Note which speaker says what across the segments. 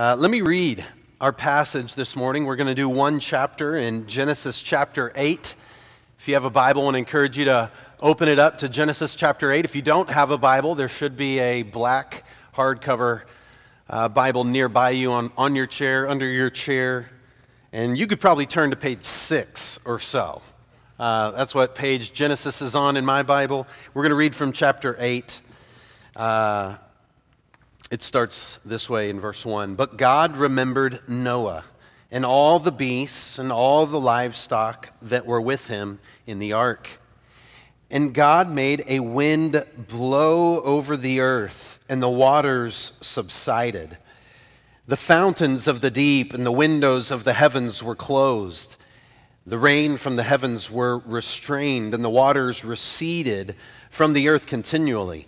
Speaker 1: Uh, let me read our passage this morning. We're going to do one chapter in Genesis chapter 8. If you have a Bible, I want to encourage you to open it up to Genesis chapter 8. If you don't have a Bible, there should be a black hardcover uh, Bible nearby you on, on your chair, under your chair. And you could probably turn to page 6 or so. Uh, that's what page Genesis is on in my Bible. We're going to read from chapter 8. Uh, it starts this way in verse 1 But God remembered Noah and all the beasts and all the livestock that were with him in the ark. And God made a wind blow over the earth, and the waters subsided. The fountains of the deep and the windows of the heavens were closed. The rain from the heavens were restrained, and the waters receded from the earth continually.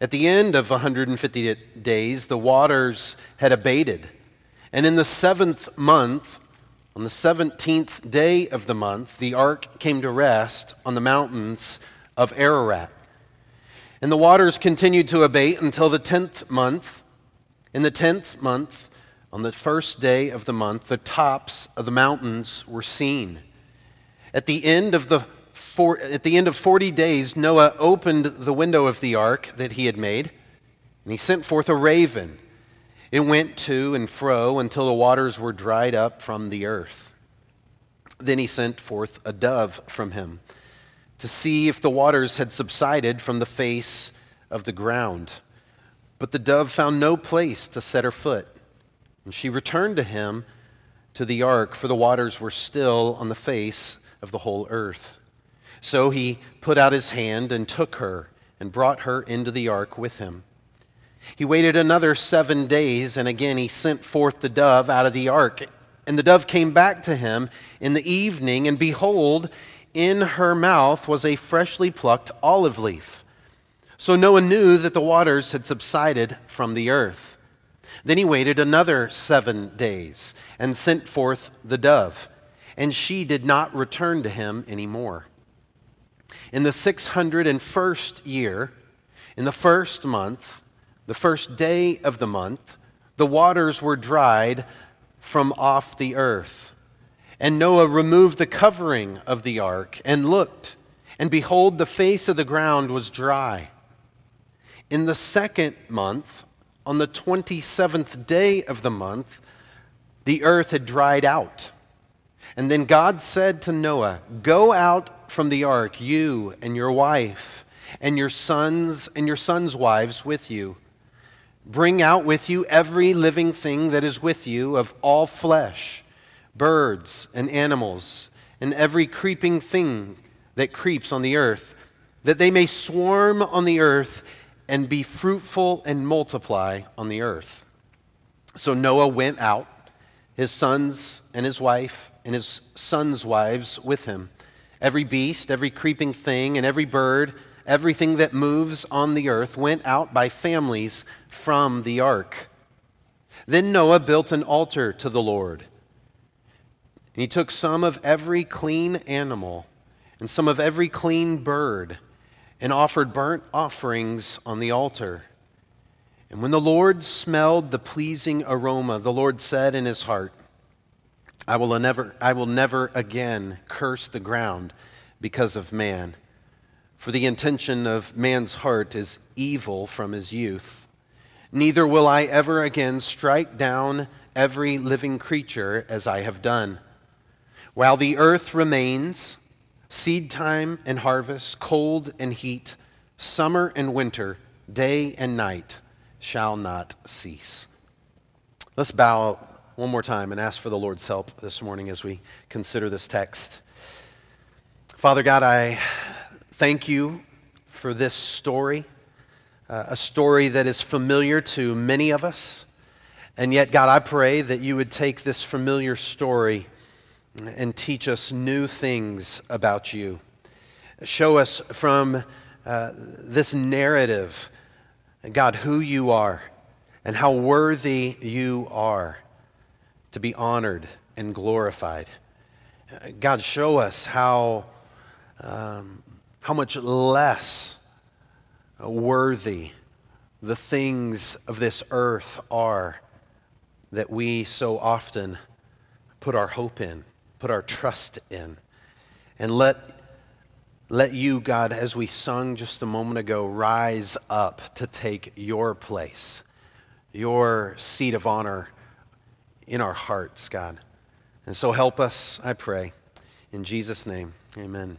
Speaker 1: At the end of 150 days, the waters had abated. And in the seventh month, on the 17th day of the month, the ark came to rest on the mountains of Ararat. And the waters continued to abate until the 10th month. In the 10th month, on the first day of the month, the tops of the mountains were seen. At the end of the for, at the end of 40 days, Noah opened the window of the ark that he had made, and he sent forth a raven. It went to and fro until the waters were dried up from the earth. Then he sent forth a dove from him to see if the waters had subsided from the face of the ground. But the dove found no place to set her foot. And she returned to him to the ark, for the waters were still on the face of the whole earth. So he put out his hand and took her and brought her into the ark with him. He waited another seven days, and again he sent forth the dove out of the ark. And the dove came back to him in the evening, and behold, in her mouth was a freshly plucked olive leaf. So Noah knew that the waters had subsided from the earth. Then he waited another seven days and sent forth the dove, and she did not return to him any more. In the 601st year, in the first month, the first day of the month, the waters were dried from off the earth. And Noah removed the covering of the ark and looked, and behold, the face of the ground was dry. In the second month, on the 27th day of the month, the earth had dried out. And then God said to Noah, Go out from the ark, you and your wife, and your sons and your sons' wives with you. Bring out with you every living thing that is with you of all flesh, birds and animals, and every creeping thing that creeps on the earth, that they may swarm on the earth and be fruitful and multiply on the earth. So Noah went out, his sons and his wife and his sons' wives with him. Every beast, every creeping thing, and every bird, everything that moves on the earth went out by families from the ark. Then Noah built an altar to the Lord. And he took some of every clean animal and some of every clean bird and offered burnt offerings on the altar. And when the Lord smelled the pleasing aroma, the Lord said in his heart, I will never, I will never again curse the ground because of man. For the intention of man's heart is evil from his youth. Neither will I ever again strike down every living creature as I have done. While the earth remains, seed time and harvest, cold and heat, summer and winter, day and night shall not cease. Let's bow one more time and ask for the Lord's help this morning as we consider this text. Father God, I thank you for this story, uh, a story that is familiar to many of us. And yet, God, I pray that you would take this familiar story and teach us new things about you. Show us from uh, this narrative, God, who you are and how worthy you are to be honored and glorified. God, show us how, um, how much less worthy the things of this earth are that we so often put our hope in, put our trust in. And let, let you, God, as we sung just a moment ago, rise up to take your place, your seat of honor in our hearts, God. And so help us, I pray. In Jesus' name, amen.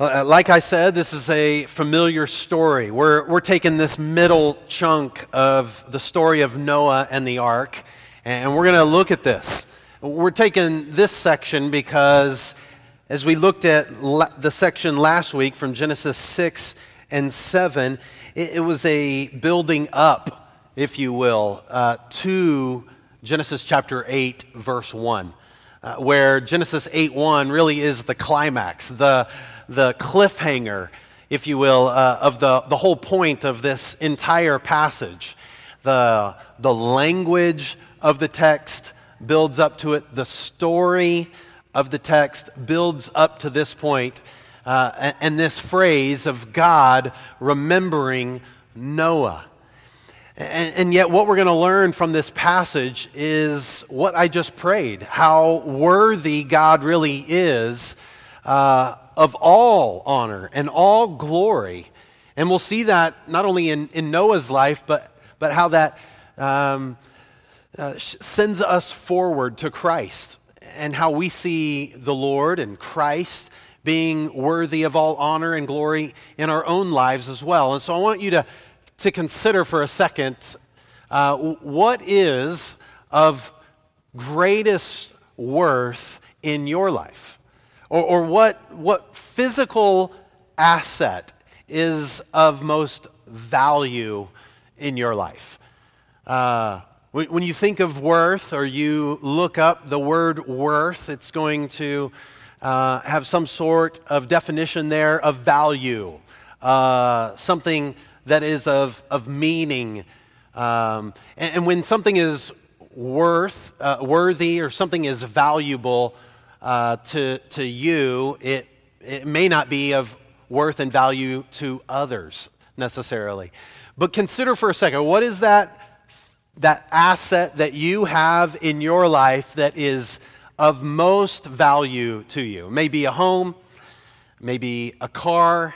Speaker 1: Uh, like I said, this is a familiar story. We're, we're taking this middle chunk of the story of Noah and the ark, and we're going to look at this. We're taking this section because as we looked at the section last week from Genesis 6 and 7, it, it was a building up, if you will, uh, to Genesis chapter 8, verse 1, uh, where Genesis 8 1 really is the climax, the the cliffhanger, if you will, uh, of the, the whole point of this entire passage. The, the language of the text builds up to it, the story of the text builds up to this point, uh, and, and this phrase of God remembering Noah. And, and, yet, what we're going to learn from this passage is what I just prayed how worthy God really is uh, of all honor and all glory. And we'll see that not only in, in Noah's life, but, but how that um, uh, sends us forward to Christ and how we see the Lord and Christ being worthy of all honor and glory in our own lives as well. And so I want you to, to consider for a second uh, what is of greatest worth in your life. Or, or what, what physical asset is of most value in your life? Uh, when, you think of worth or you look up the word worth, it's going to uh, have some sort of definition there of value, uh, something that is of, of meaning. Um, and, and, when something is worth, uh, worthy or something is valuable, uh, to, to you, it, it may not be of worth and value to others necessarily. But consider for a second what is that, that asset that you have in your life that is of most value to you? Maybe a home, maybe a car,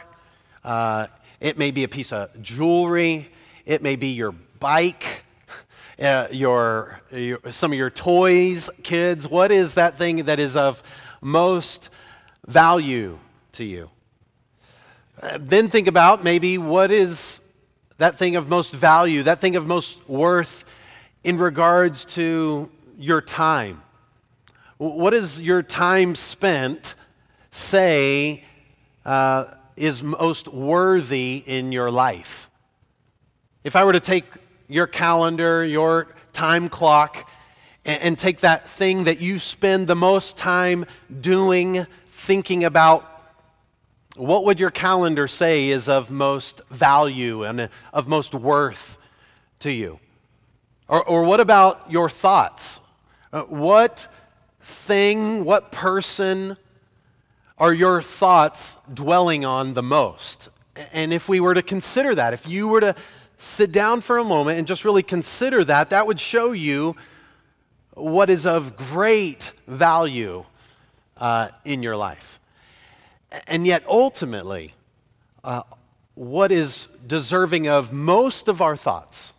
Speaker 1: uh, it may be a piece of jewelry, it may be your bike uh, your, your, some of your toys, kids? What is that thing that is of most value to you? Uh, then think about maybe what is that thing of most value, that thing of most worth in regards to your time. What is your time spent say uh, is most worthy in your life? If I were to take your calendar, your time clock, and, and take that thing that you spend the most time doing, thinking about what would your calendar say is of most value and of most worth to you? Or, or what about your thoughts? Uh, what thing, what person are your thoughts dwelling on the most? And if we were to consider that, if you were to sit down for a moment and just really consider that, that would show you what is of great value uh, in your life. And yet, ultimately, uh, what is deserving of most of our thoughts,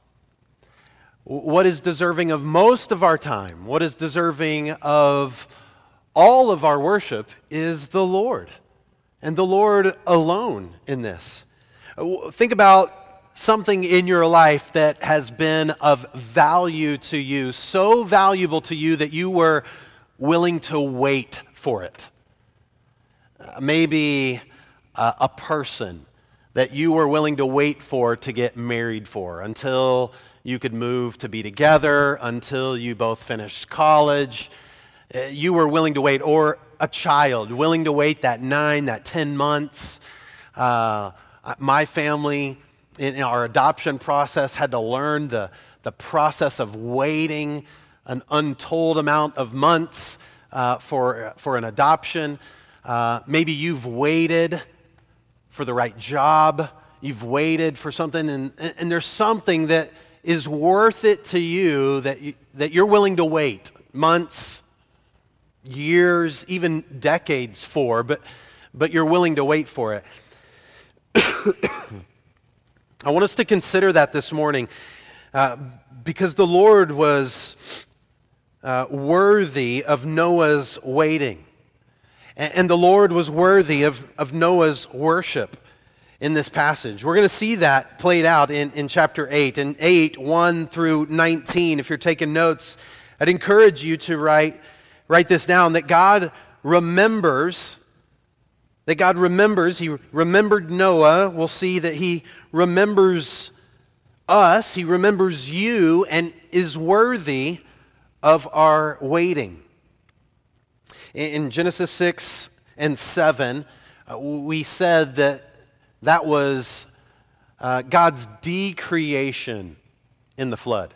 Speaker 1: what is deserving of most of our time, what is deserving of all of our worship is the Lord, and the Lord alone in this. Think about something in your life that has been of value to you, so valuable to you that you were willing to wait for it. Uh, maybe uh, a person that you were willing to wait for to get married for until you could move to be together, until you both finished college. Uh, you were willing to wait, or a child, willing to wait that nine, that 10 months. Uh, my family in our adoption process had to learn the, the process of waiting an untold amount of months uh, for, for an adoption. Uh, maybe you've waited for the right job, you've waited for something, and, and there's something that is worth it to you that, you, that you're willing to wait months, years, even decades for, but, but you're willing to wait for it. I want us to consider that this morning uh, because the Lord was uh, worthy of Noah's waiting. And, and the Lord was worthy of, of Noah's worship in this passage. We're going to see that played out in, in chapter 8. In 8, 1 through 19, if you're taking notes, I'd encourage you to write, write this down that God remembers that God remembers. He remembered Noah. We'll see that He remembers us, He remembers you, and is worthy of our waiting. In Genesis 6 and 7, uh, we said that that was uh, God's decreation in the flood.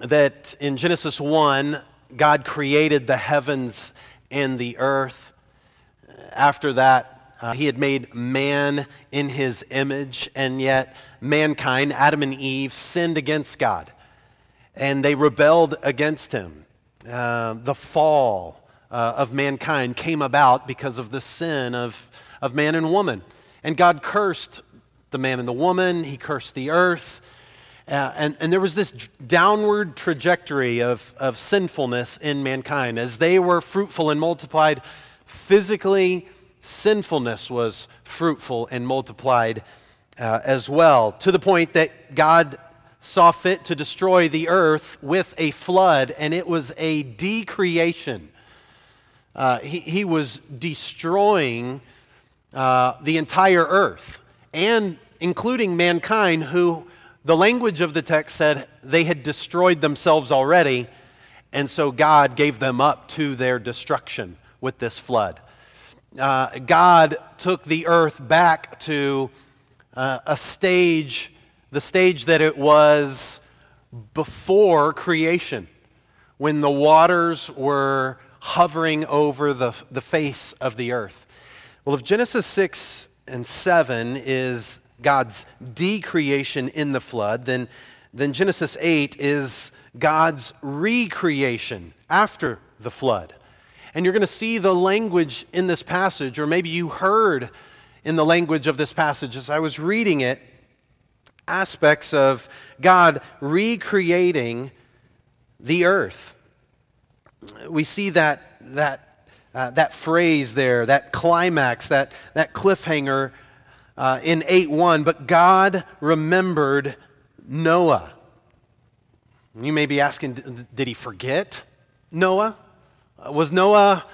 Speaker 1: That in Genesis 1, God created the heavens and the earth after that, uh, he had made man in his image, and yet mankind, Adam and Eve, sinned against God, and they rebelled against him. Uh, the fall uh, of mankind came about because of the sin of, of man and woman. And God cursed the man and the woman, He cursed the earth. Uh, and, and there was this downward trajectory of, of sinfulness in mankind. As they were fruitful and multiplied, physically, sinfulness was fruitful and multiplied uh, as well, to the point that God saw fit to destroy the earth with a flood, and it was a decreation. Uh, he, he, was destroying uh, the entire earth, and including mankind, who the language of the text said they had destroyed themselves already, and so God gave them up to their destruction with this flood. Uh, God took the earth back to uh, a stage, the stage that it was before creation, when the waters were hovering over the, the face of the earth. Well, if Genesis 6 and 7 is God's decreation in the flood, then, then Genesis 8 is God's recreation after the flood. And you're going to see the language in this passage, or maybe you heard in the language of this passage as I was reading it, aspects of God recreating the earth. We see that, that, uh, that phrase there, that climax, that, that cliffhanger uh, in 8 1. But God remembered Noah. You may be asking, did he forget Noah? Was Noah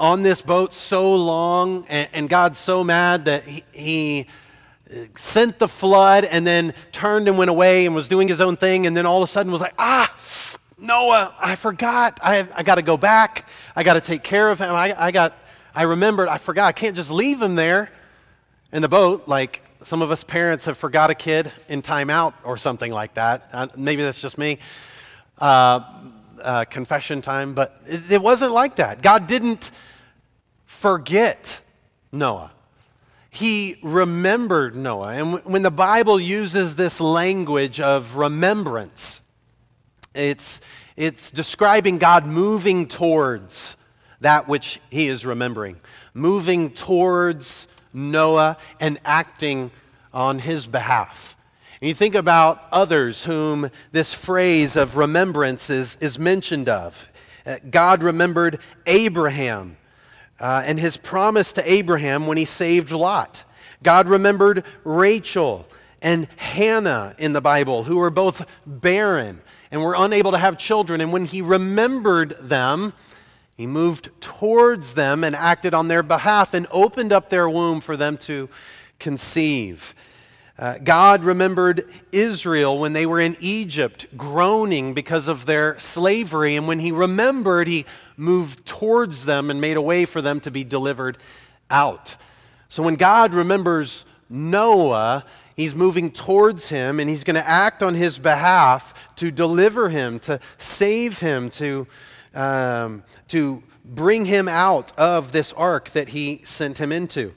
Speaker 1: on this boat so long and, and God so mad that he, he sent the flood and then turned and went away and was doing his own thing and then all of a sudden was like, ah, Noah, I forgot. I, I got to go back. I got to take care of him. I, I got, I remembered, I forgot. I can't just leave him there in the boat like some of us parents have forgot a kid in timeout or something like that. Uh, maybe that's just me. Uh, uh, confession time, but it, it wasn't like that. God didn't forget Noah. He remembered Noah. And when the Bible uses this language of remembrance, it's, it's describing God moving towards that which he is remembering, moving towards Noah and acting on his behalf. And you think about others whom this phrase of remembrance is, is mentioned of. Uh, God remembered Abraham uh, and his promise to Abraham when he saved Lot. God remembered Rachel and Hannah in the Bible, who were both barren and were unable to have children. And when he remembered them, he moved towards them and acted on their behalf and opened up their womb for them to conceive. Uh, God remembered Israel when they were in Egypt, groaning because of their slavery. And when He remembered, He moved towards them and made a way for them to be delivered out. So when God remembers Noah, He's moving towards him and He's going to act on his behalf to deliver him, to save him, to, um, to bring him out of this ark that He sent him into.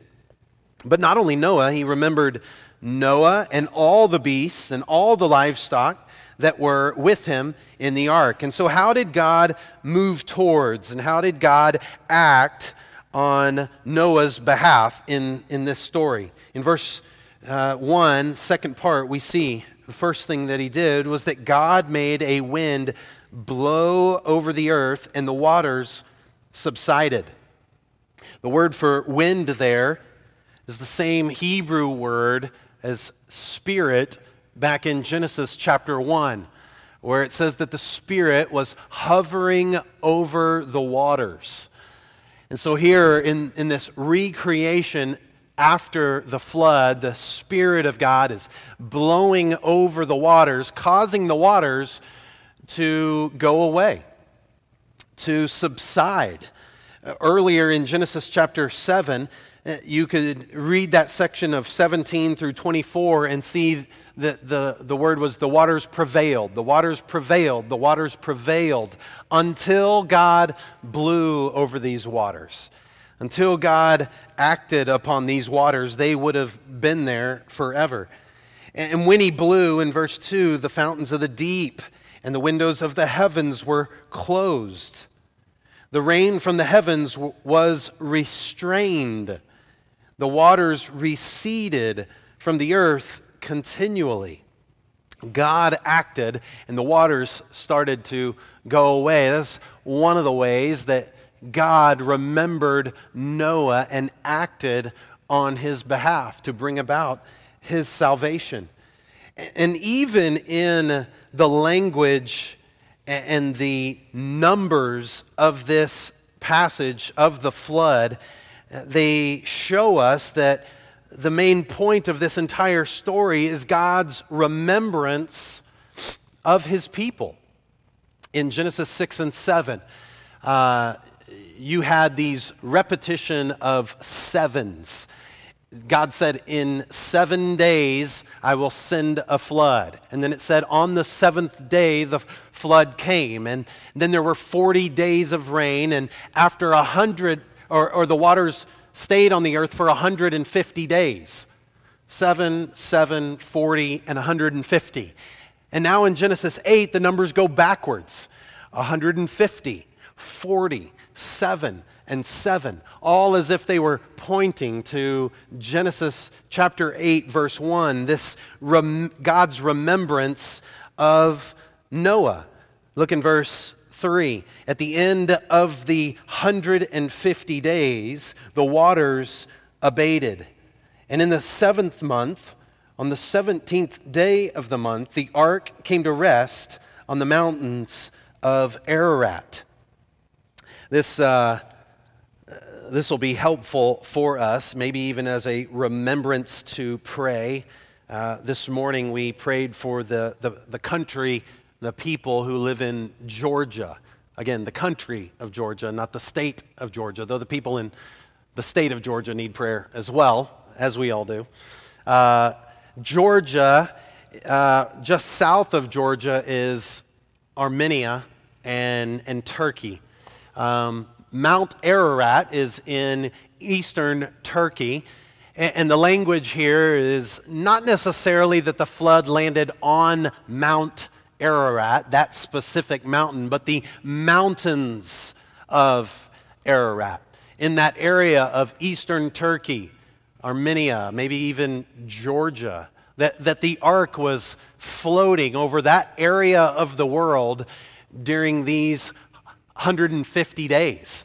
Speaker 1: But not only Noah, He remembered Noah and all the beasts and all the livestock that were with him in the ark. And so, how did God move towards and how did God act on Noah's behalf in, in this story? In verse uh, 1, second part, we see the first thing that he did was that God made a wind blow over the earth and the waters subsided. The word for wind there is the same Hebrew word as spirit back in Genesis chapter 1, where it says that the Spirit was hovering over the waters. And so, here in, in this recreation after the flood, the Spirit of God is blowing over the waters, causing the waters to go away, to subside. Earlier in Genesis chapter 7, uh, you could read that section of 17 through 24 and see that the, the word was the waters prevailed, the waters prevailed, the waters prevailed until God blew over these waters. Until God acted upon these waters, they would have been there forever. And when he blew, in verse 2, the fountains of the deep and the windows of the heavens were closed. The rain from the heavens was restrained the waters receded from the earth continually. God acted and the waters started to go away. That's one of the ways that God remembered Noah and acted on his behalf to bring about his salvation. And even in the language and the numbers of this passage of the flood, they show us that the main point of this entire story is God's remembrance of his people. In Genesis 6 and 7, uh, you had these repetition of sevens. God said, In seven days I will send a flood. And then it said, On the seventh day the flood came. And then there were 40 days of rain. And after a hundred or, or the waters stayed on the earth for 150 days 7, 7, 40, and 150. And now in Genesis 8, the numbers go backwards 150, 40, 7, and 7, all as if they were pointing to Genesis chapter 8, verse 1, this rem- God's remembrance of Noah. Look in verse 3. At the end of the 150 days, the waters abated. And in the seventh month, on the 17th day of the month, the ark came to rest on the mountains of Ararat. This, uh, this will be helpful for us, maybe even as a remembrance to pray. Uh, this morning we prayed for the, the, the country the people who live in Georgia. Again, the country of Georgia, not the state of Georgia, though the people in the state of Georgia need prayer as well, as we all do. Uh, Georgia, uh, just south of Georgia, is Armenia and, and Turkey. Um, Mount Ararat is in eastern Turkey. And the language here is not necessarily that the flood landed on Mount Ararat, that specific mountain, but the mountains of Ararat. In that area of eastern Turkey, Armenia, maybe even Georgia, that, that the ark was floating over that area of the world during these 150 days.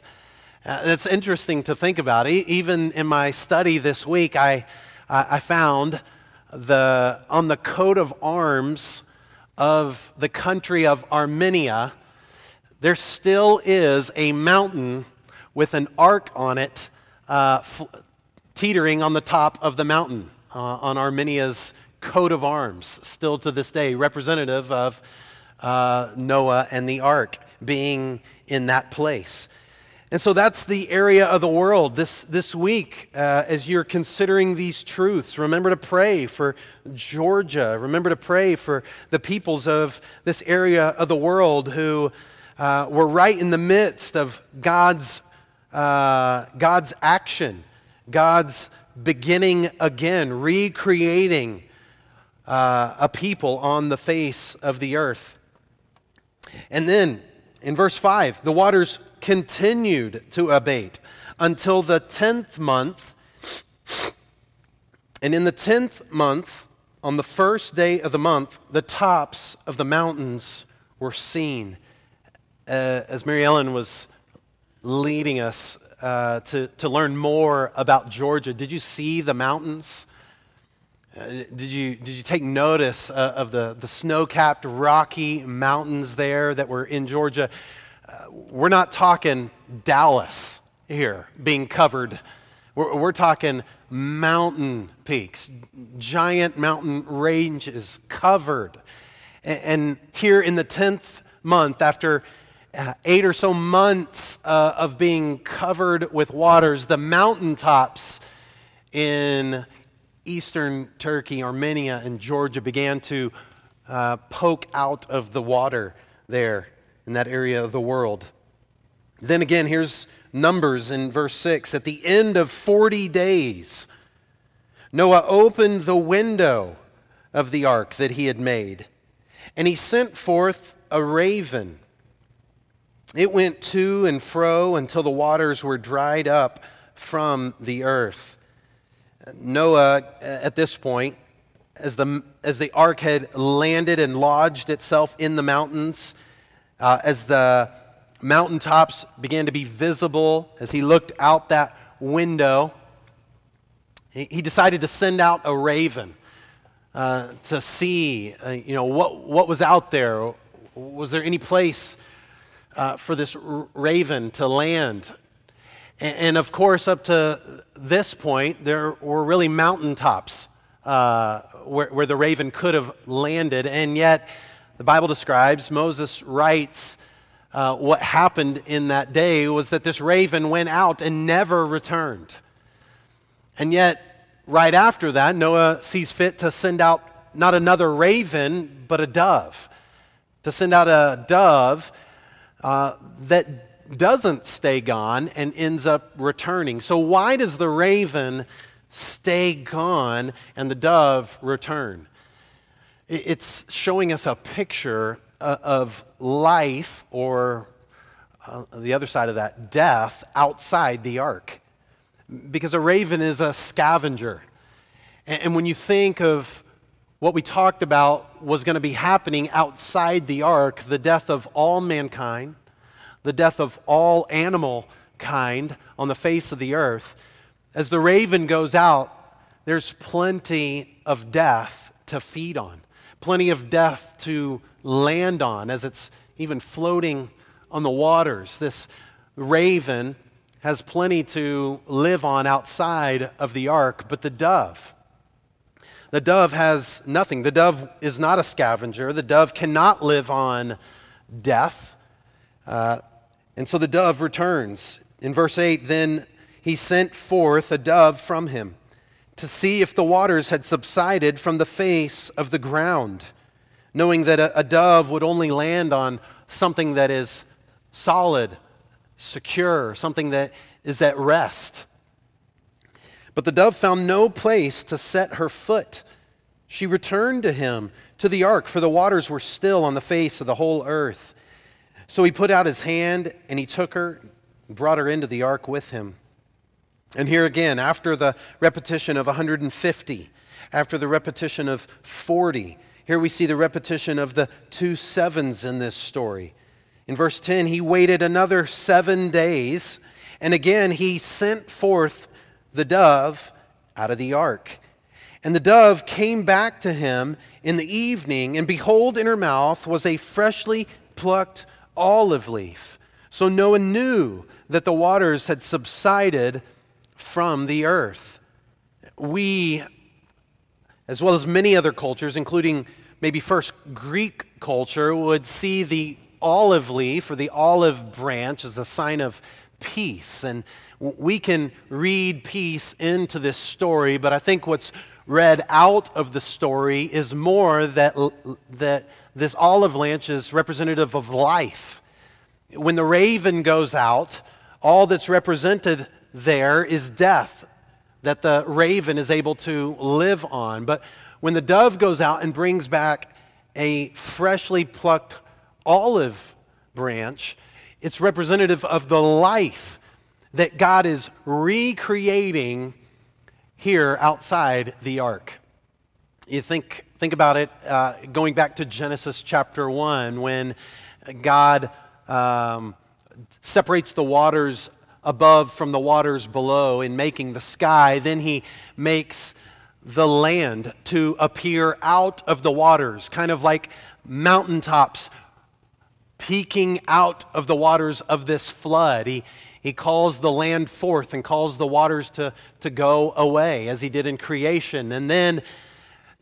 Speaker 1: Uh, it's interesting to think about. E- even in my study this week, I, I found the, on the coat of arms of the country of Armenia, there still is a mountain with an ark on it, uh, teetering on the top of the mountain uh, on Armenia's coat of arms, still to this day, representative of uh, Noah and the ark being in that place. And so that's the area of the world this, this week. Uh, as you're considering these truths, remember to pray for Georgia. Remember to pray for the peoples of this area of the world who uh, were right in the midst of God's, uh, God's action God's beginning again, recreating uh, a people on the face of the earth. And then in verse 5, the waters continued to abate until the 10th month. And in the 10th month, on the first day of the month, the tops of the mountains were seen. Uh, as Mary Ellen was leading us uh, to, to learn more about Georgia, did you see the mountains? Uh, did, you, did you take notice uh, of the, the snow capped rocky mountains there that were in Georgia? Uh, we're not talking Dallas here being covered. We're, we're talking mountain peaks, giant mountain ranges covered. And, and here in the 10th month, after uh, eight or so months uh, of being covered with waters, the mountaintops in eastern Turkey, Armenia, and Georgia began to uh, poke out of the water there in that area of the world. Then again, here's Numbers in verse 6. At the end of 40 days, Noah opened the window of the ark that he had made, and he sent forth a raven. It went to and fro until the waters were dried up from the earth. Noah, at this point, as the, as the ark had landed and lodged itself in the mountains, uh, as the mountaintops began to be visible, as he looked out that window, he, he decided to send out a raven uh, to see, uh, you know, what, what was out there. Was there any place uh, for this r- raven to land? And, of course, up to this point, there were really mountaintops uh, where, where the raven could have landed. And yet, the Bible describes, Moses writes, uh, what happened in that day was that this raven went out and never returned. And yet, right after that, Noah sees fit to send out not another raven, but a dove. To send out a dove uh, that doesn't stay gone and ends up returning. So, why does the raven stay gone and the dove return? It's showing us a picture uh, of life, or uh, the other side of that, death, outside the ark. Because a raven is a scavenger. And when you think of what we talked about was going to be happening outside the ark, the death of all mankind, the death of all animal kind on the face of the earth, as the raven goes out, there's plenty of death to feed on, plenty of death to land on as it's even floating on the waters. This raven has plenty to live on outside of the ark, but the dove, the dove has nothing. The dove is not a scavenger. The dove cannot live on death. Uh, and so the dove returns. In verse 8, then he sent forth a dove from him to see if the waters had subsided from the face of the ground, knowing that a, dove would only land on something that is solid, secure, something that is at rest. But the dove found no place to set her foot. She returned to him to the ark, for the waters were still on the face of the whole earth. So he put out his hand and he took her and brought her into the ark with him. And here again, after the repetition of 150, after the repetition of 40, here we see the repetition of the two sevens in this story. In verse 10, he waited another seven days, and again he sent forth the dove out of the ark. And the dove came back to him in the evening, and behold, in her mouth was a freshly plucked olive leaf. So Noah knew that the waters had subsided from the earth. We, as well as many other cultures, including maybe first Greek culture, would see the olive leaf or the olive branch as a sign of peace. And we can read peace into this story, but I think what's read out of the story is more that, that this olive branch is representative of life. When the raven goes out, all that's represented there is death. that the raven is able to live on. But when the dove goes out and brings back a freshly plucked olive branch, it's representative of the life that God is recreating here outside the ark. You think, think about it uh, going back to Genesis chapter 1 when God um, separates the waters above from the waters below in making the sky. Then he makes the land to appear out of the waters, kind of like mountaintops peeking out of the waters of this flood. He, he calls the land forth and calls the waters to, to go away, as he did in creation. And then,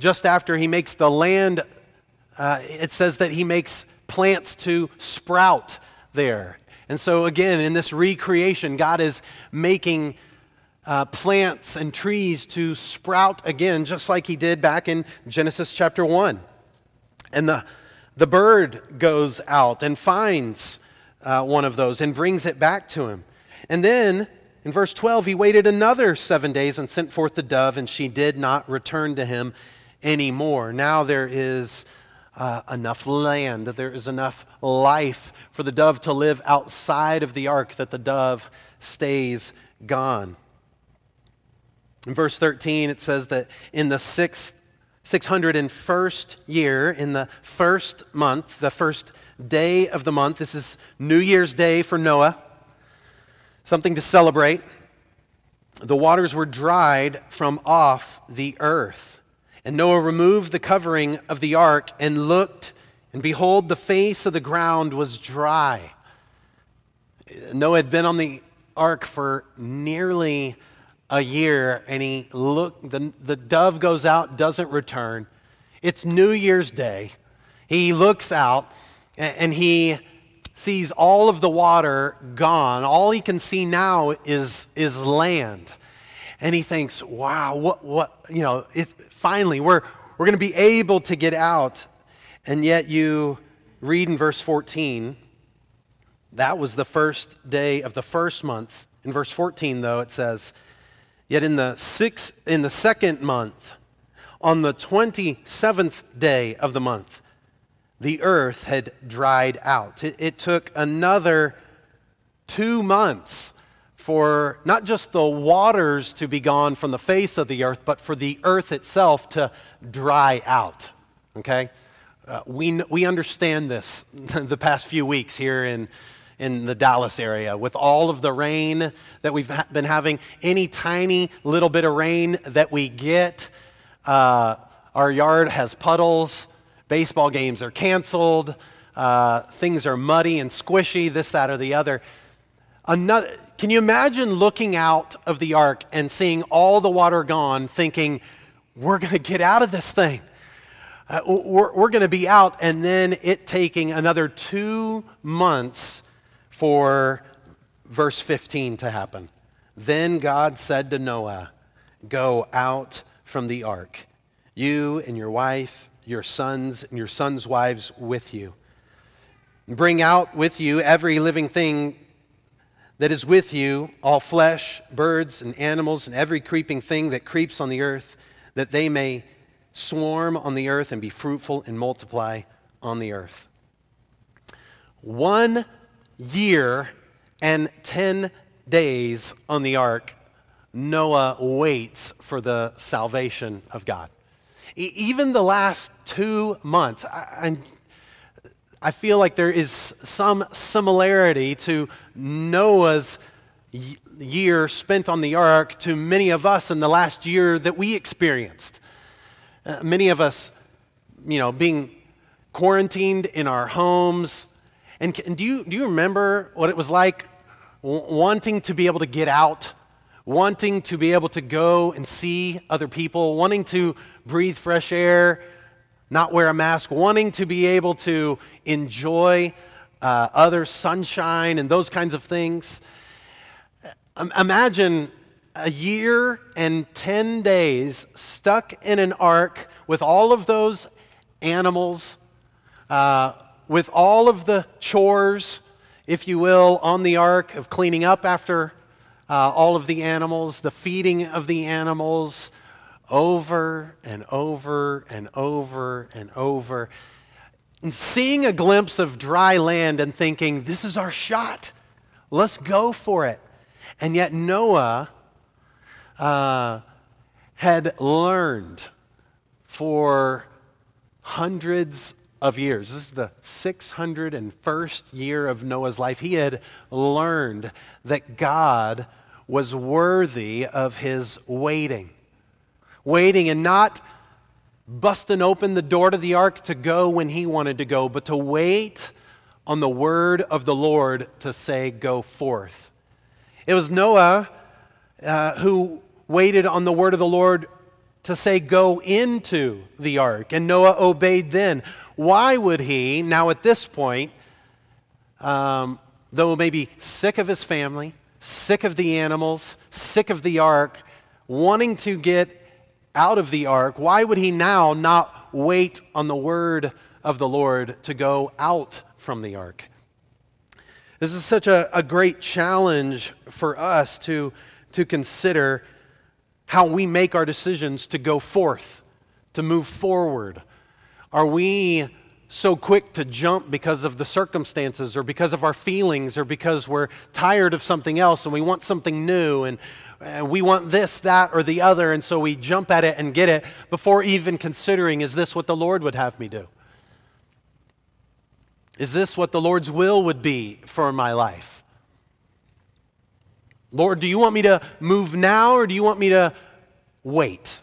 Speaker 1: just after he makes the land, uh, it says that he makes plants to sprout there. And so, again, in this recreation, God is making uh, plants and trees to sprout again, just like he did back in Genesis chapter 1. And the, the bird goes out and finds uh, one of those and brings it back to him. And then in verse 12, he waited another seven days and sent forth the dove, and she did not return to him anymore. Now there is uh, enough land, there is enough life for the dove to live outside of the ark that the dove stays gone. In verse 13, it says that in the sixth, 601st year, in the first month, the first day of the month, this is New Year's Day for Noah, something to celebrate. The waters were dried from off the earth. And Noah removed the covering of the ark and looked, and behold, the face of the ground was dry. Noah had been on the ark for nearly a year and he look the, the dove goes out doesn't return. It's new year's day. He looks out and, and he sees all of the water gone. All he can see now is is land. And he thinks wow what what you know it, finally we're we're going to be able to get out and yet you read in verse 14 that was the first day of the first month in verse 14 though it says Yet in the sixth, in the second month, on the 27th day of the month, the earth had dried out. It, it, took another two months for not just the waters to be gone from the face of the earth, but for the earth itself to dry out. Okay? Uh, we, we understand this the past few weeks here in in the Dallas area with all of the rain that we've ha- been having. Any tiny little bit of rain that we get, uh, our yard has puddles, baseball games are canceled, uh, things are muddy and squishy, this, that, or the other. Another, can you imagine looking out of the ark and seeing all the water gone, thinking, we're going to get out of this thing? Uh, we're, we're going to be out, and then it taking another two months for verse 15 to happen. Then God said to Noah, Go out from the ark, you and your wife, your sons, and your sons' wives with you. Bring out with you every living thing that is with you, all flesh, birds, and animals, and every creeping thing that creeps on the earth, that they may swarm on the earth and be fruitful and multiply on the earth. One year and 10 days on the ark, Noah waits for the salvation of God. Even the last two months, I, I feel like there is some similarity to Noah's year spent on the ark to many of us in the last year that we experienced. Uh, many of us, you know, being quarantined in our homes, and, and do, you, do you remember what it was like w- wanting to be able to get out, wanting to be able to go and see other people, wanting to breathe fresh air, not wear a mask, wanting to be able to enjoy uh, other sunshine and those kinds of things? Imagine a year and 10 days stuck in an ark with all of those animals. Uh, with all of the chores, if you will, on the ark of cleaning up after uh, all of the animals, the feeding of the animals, over and over and over and over. And seeing a glimpse of dry land and thinking, this is our shot. Let's go for it. And yet, Noah uh, had learned for hundreds of years. This is the 601st year of Noah's life. He had learned that God was worthy of his waiting. Waiting and not busting open the door to the ark to go when he wanted to go, but to wait on the word of the Lord to say, Go forth. It was Noah uh, who waited on the word of the Lord to say, Go into the ark. And Noah obeyed then. Why would he, now at this point, um, though maybe sick of his family, sick of the animals, sick of the ark, wanting to get out of the ark, why would he now not wait on the word of the Lord to go out from the ark? This is such a, a great challenge for us to, to consider how we make our decisions to go forth, to move forward. Are we so quick to jump because of the circumstances or because of our feelings or because we're tired of something else and we want something new and, and we want this, that, or the other, and so we jump at it and get it before even considering, is this what the Lord would have me do? Is this what the Lord's will would be for my life? Lord, do you want me to move now or do you want me to wait?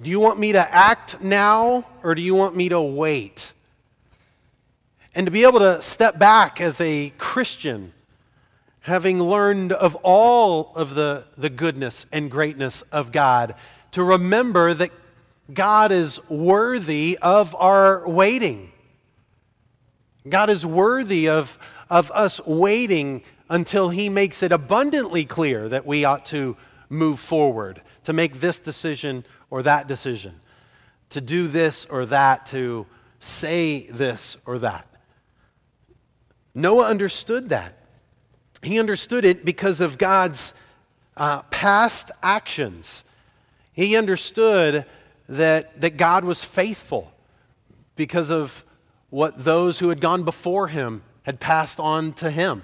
Speaker 1: Do you want me to act now or do you want me to wait? And to be able to step back as a Christian, having learned of all of the, the goodness and greatness of God, to remember that God is worthy of our waiting. God is worthy of, of us waiting until He makes it abundantly clear that we ought to move forward, to make this decision or that decision, to do this or that, to say this or that. Noah understood that. He understood it because of God's uh, past actions. He understood that, that God was faithful because of what those who had gone before him had passed on to him.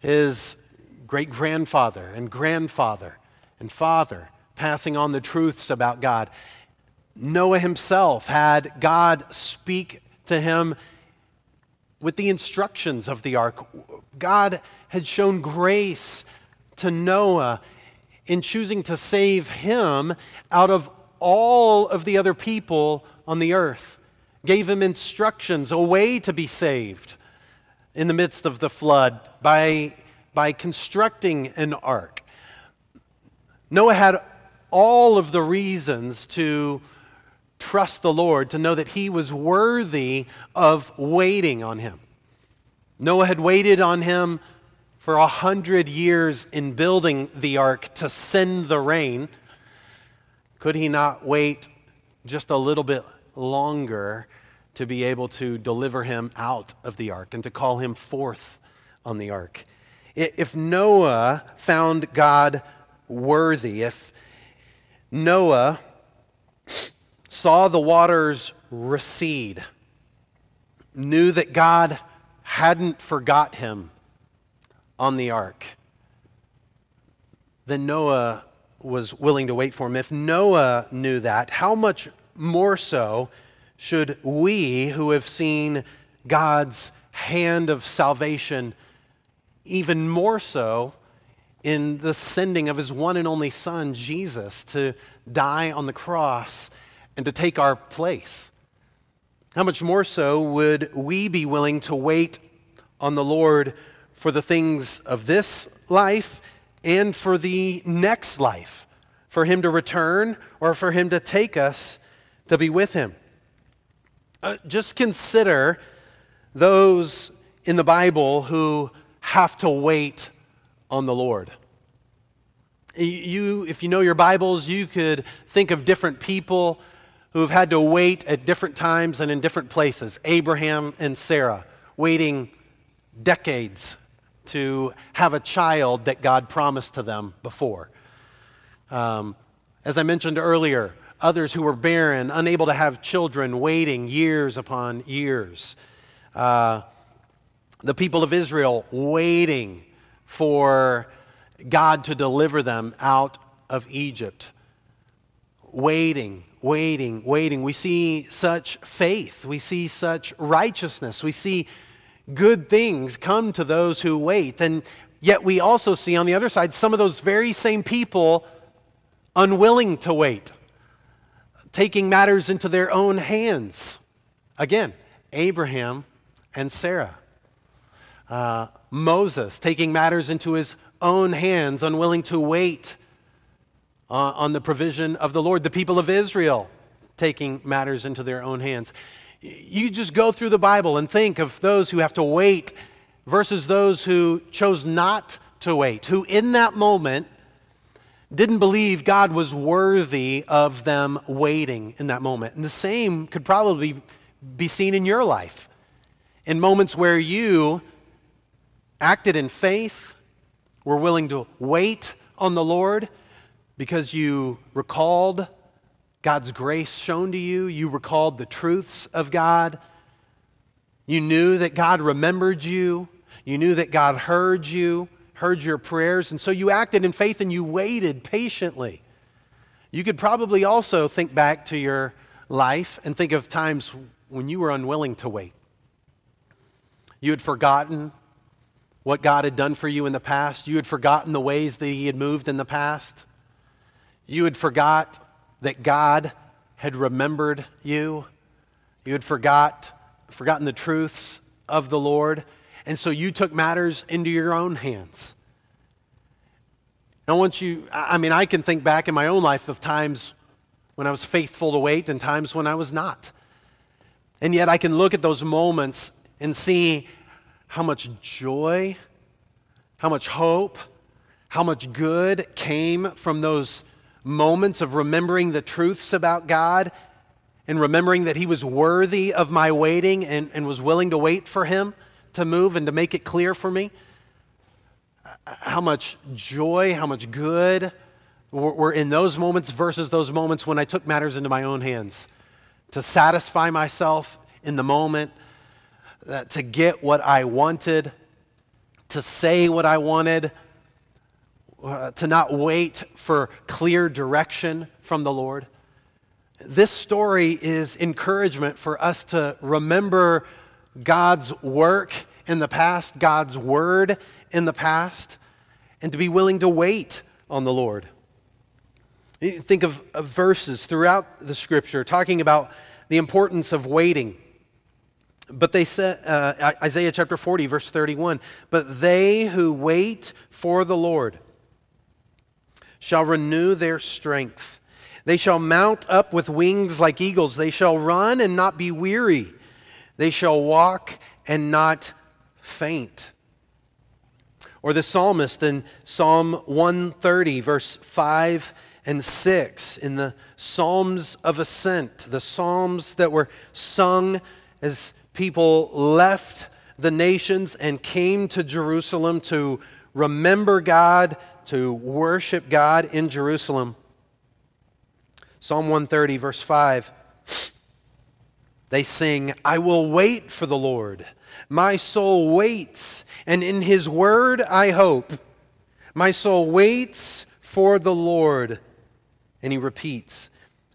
Speaker 1: His great grandfather and grandfather and father passing on the truths about God. Noah himself had God speak to him with the instructions of the ark. God had shown grace to Noah in choosing to save him out of all of the other people on the earth gave him instructions, a way to be saved in the midst of the flood by, by constructing an ark. Noah had all of the reasons to trust the Lord, to know that he was worthy of waiting on him. Noah had waited on him for a hundred years in building the ark to send the rain. Could he not wait just a little bit longer to be able to deliver him out of the ark and to call him forth on the ark. If Noah found God worthy, if Noah saw the waters recede, knew that God hadn't forgot him on the ark, then Noah was willing to wait for him. If Noah knew that, how much more so should we, who have seen God's hand of salvation even more so in the sending of his one and only Son, Jesus, to die on the cross and to take our place. How much more so would we be willing to wait on the Lord for the things of this life and for the next life, for Him to return or for Him to take us to be with Him? Uh, just consider those in the Bible who have to wait on the Lord. You, if you know your Bibles, you could think of different people who have had to wait at different times and in different places. Abraham and Sarah waiting decades to have a child that God promised to them before. Um, as I mentioned earlier, others who were barren, unable to have children, waiting years upon years. Uh, the people of Israel waiting for God to deliver them out of Egypt. Waiting, waiting, waiting. We see such faith. We see such righteousness. We see good things come to those who wait. And yet we also see on the other side some of those very same people unwilling to wait, taking matters into their own hands. Again, Abraham and Sarah. Uh, Moses taking matters into his own hands, unwilling to wait uh, on the provision of the Lord. The people of Israel taking matters into their own hands. You just go through the Bible and think of those who have to wait versus those who chose not to wait, who in that moment didn't believe God was worthy of them waiting in that moment. And the same could probably be seen in your life. In moments where you acted in faith, were willing to wait on the Lord because you recalled God's grace shown to you, you recalled the truths of God, you knew that God remembered you, you knew that God heard you heard your prayers, and so you acted in faith and you waited patiently. You could probably also think back to your life and think of times when you were unwilling to wait. You had forgotten what God had done for you in the past. You had forgotten the ways that He had moved in the past. You had forgot that God had remembered you. You had forgot, forgotten the truths of the Lord. And so you took matters into your own hands. I want you, I mean, I can think back in my own life of times when I was faithful to wait and times when I was not. And yet I can look at those moments and see how much joy, how much hope, how much good came from those moments of remembering the truths about God and remembering that He was worthy of my waiting and, and was willing to wait for Him to move and to make it clear for me. How much joy, how much good were in those moments versus those moments when I took matters into my own hands to satisfy myself in the moment, uh, to get what I wanted, to say what I wanted, uh, to not wait for clear direction from the Lord. This story is encouragement for us to remember God's work in the past, God's word in the past, and to be willing to wait on the Lord. Think of, of verses throughout the scripture talking about the importance of waiting. But they said, uh, Isaiah chapter 40, verse 31, but they who wait for the Lord shall renew their strength. They shall mount up with wings like eagles. They shall run and not be weary. They shall walk and not faint. Or the psalmist in Psalm 130, verse 5 and 6, in the Psalms of Ascent, the Psalms that were sung as people left the nations and came to Jerusalem to remember God, to worship God in Jerusalem. Psalm 130, verse 5, they sing, I will wait for the Lord. My soul waits, and in his word I hope. My soul waits for the Lord. And he repeats,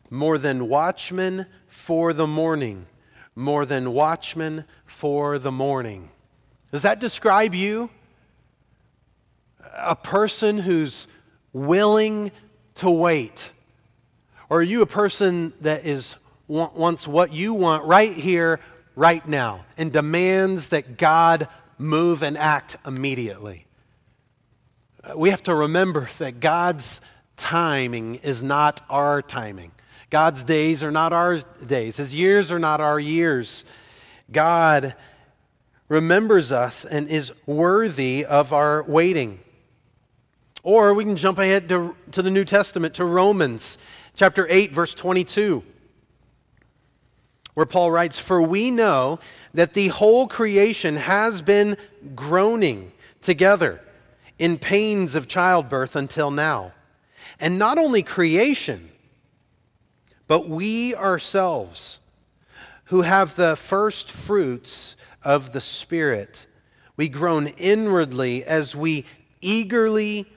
Speaker 1: more than watchmen for the morning, more than watchmen for the morning. Does that describe you? A person who's willing to wait? Or are you a person that is wants what you want right here, right now and demands that God move and act immediately. Uh, we have to remember that God's timing is not our timing. God's days are not our days. His years are not our years. God remembers us and is worthy of our waiting. Or we can jump ahead to, to the New Testament, to Romans chapter 8, verse 22 where Paul writes, For we know that the whole creation has been groaning together in pains of childbirth until now. And not only creation, but we ourselves, who have the first fruits of the Spirit, we groan inwardly as we eagerly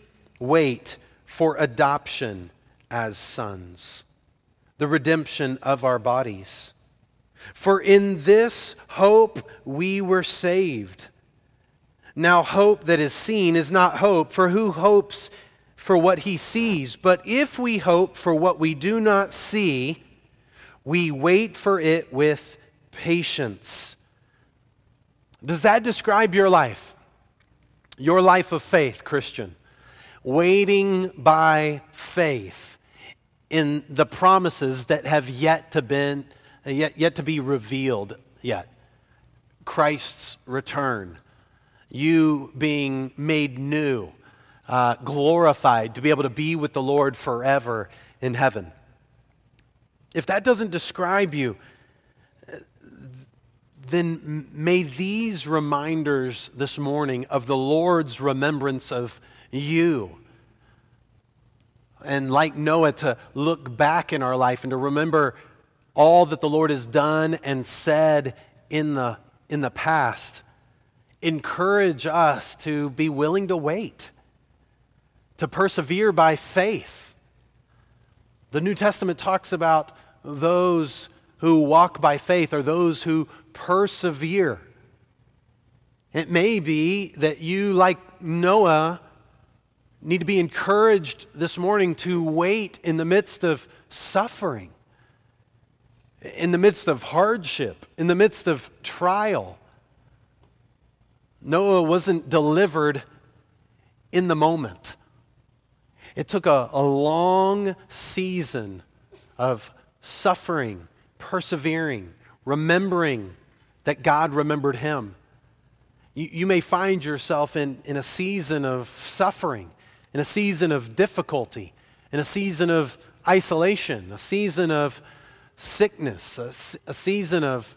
Speaker 1: wait for adoption as sons, the redemption of our bodies. For in this hope we were saved. Now, hope that is seen is not hope, for who hopes for what he sees? But if we hope for what we do not see, we wait for it with patience. Does that describe your life? Your life of faith, Christian? Waiting by faith in the promises that have yet to, been, yet, yet to be revealed yet. Christ's return, you being made new, uh, glorified, to be able to be with the Lord forever in heaven. If that doesn't describe you, then may these reminders this morning of the Lord's remembrance of you, and like Noah, to look back in our life and to remember all that the Lord has done and said in the, in the past, encourage us to be willing to wait, to persevere by faith. The New Testament talks about those who walk by faith or those who persevere. It may be that you, like Noah, need to be encouraged this morning to wait in the midst of suffering, in the midst of hardship, in the midst of trial. Noah wasn't delivered in the moment. It took a, a long season of suffering, persevering, remembering that God remembered him. You, you may find yourself in, in a season of suffering, in a season of difficulty, in a season of isolation, a season of sickness, a, a season of,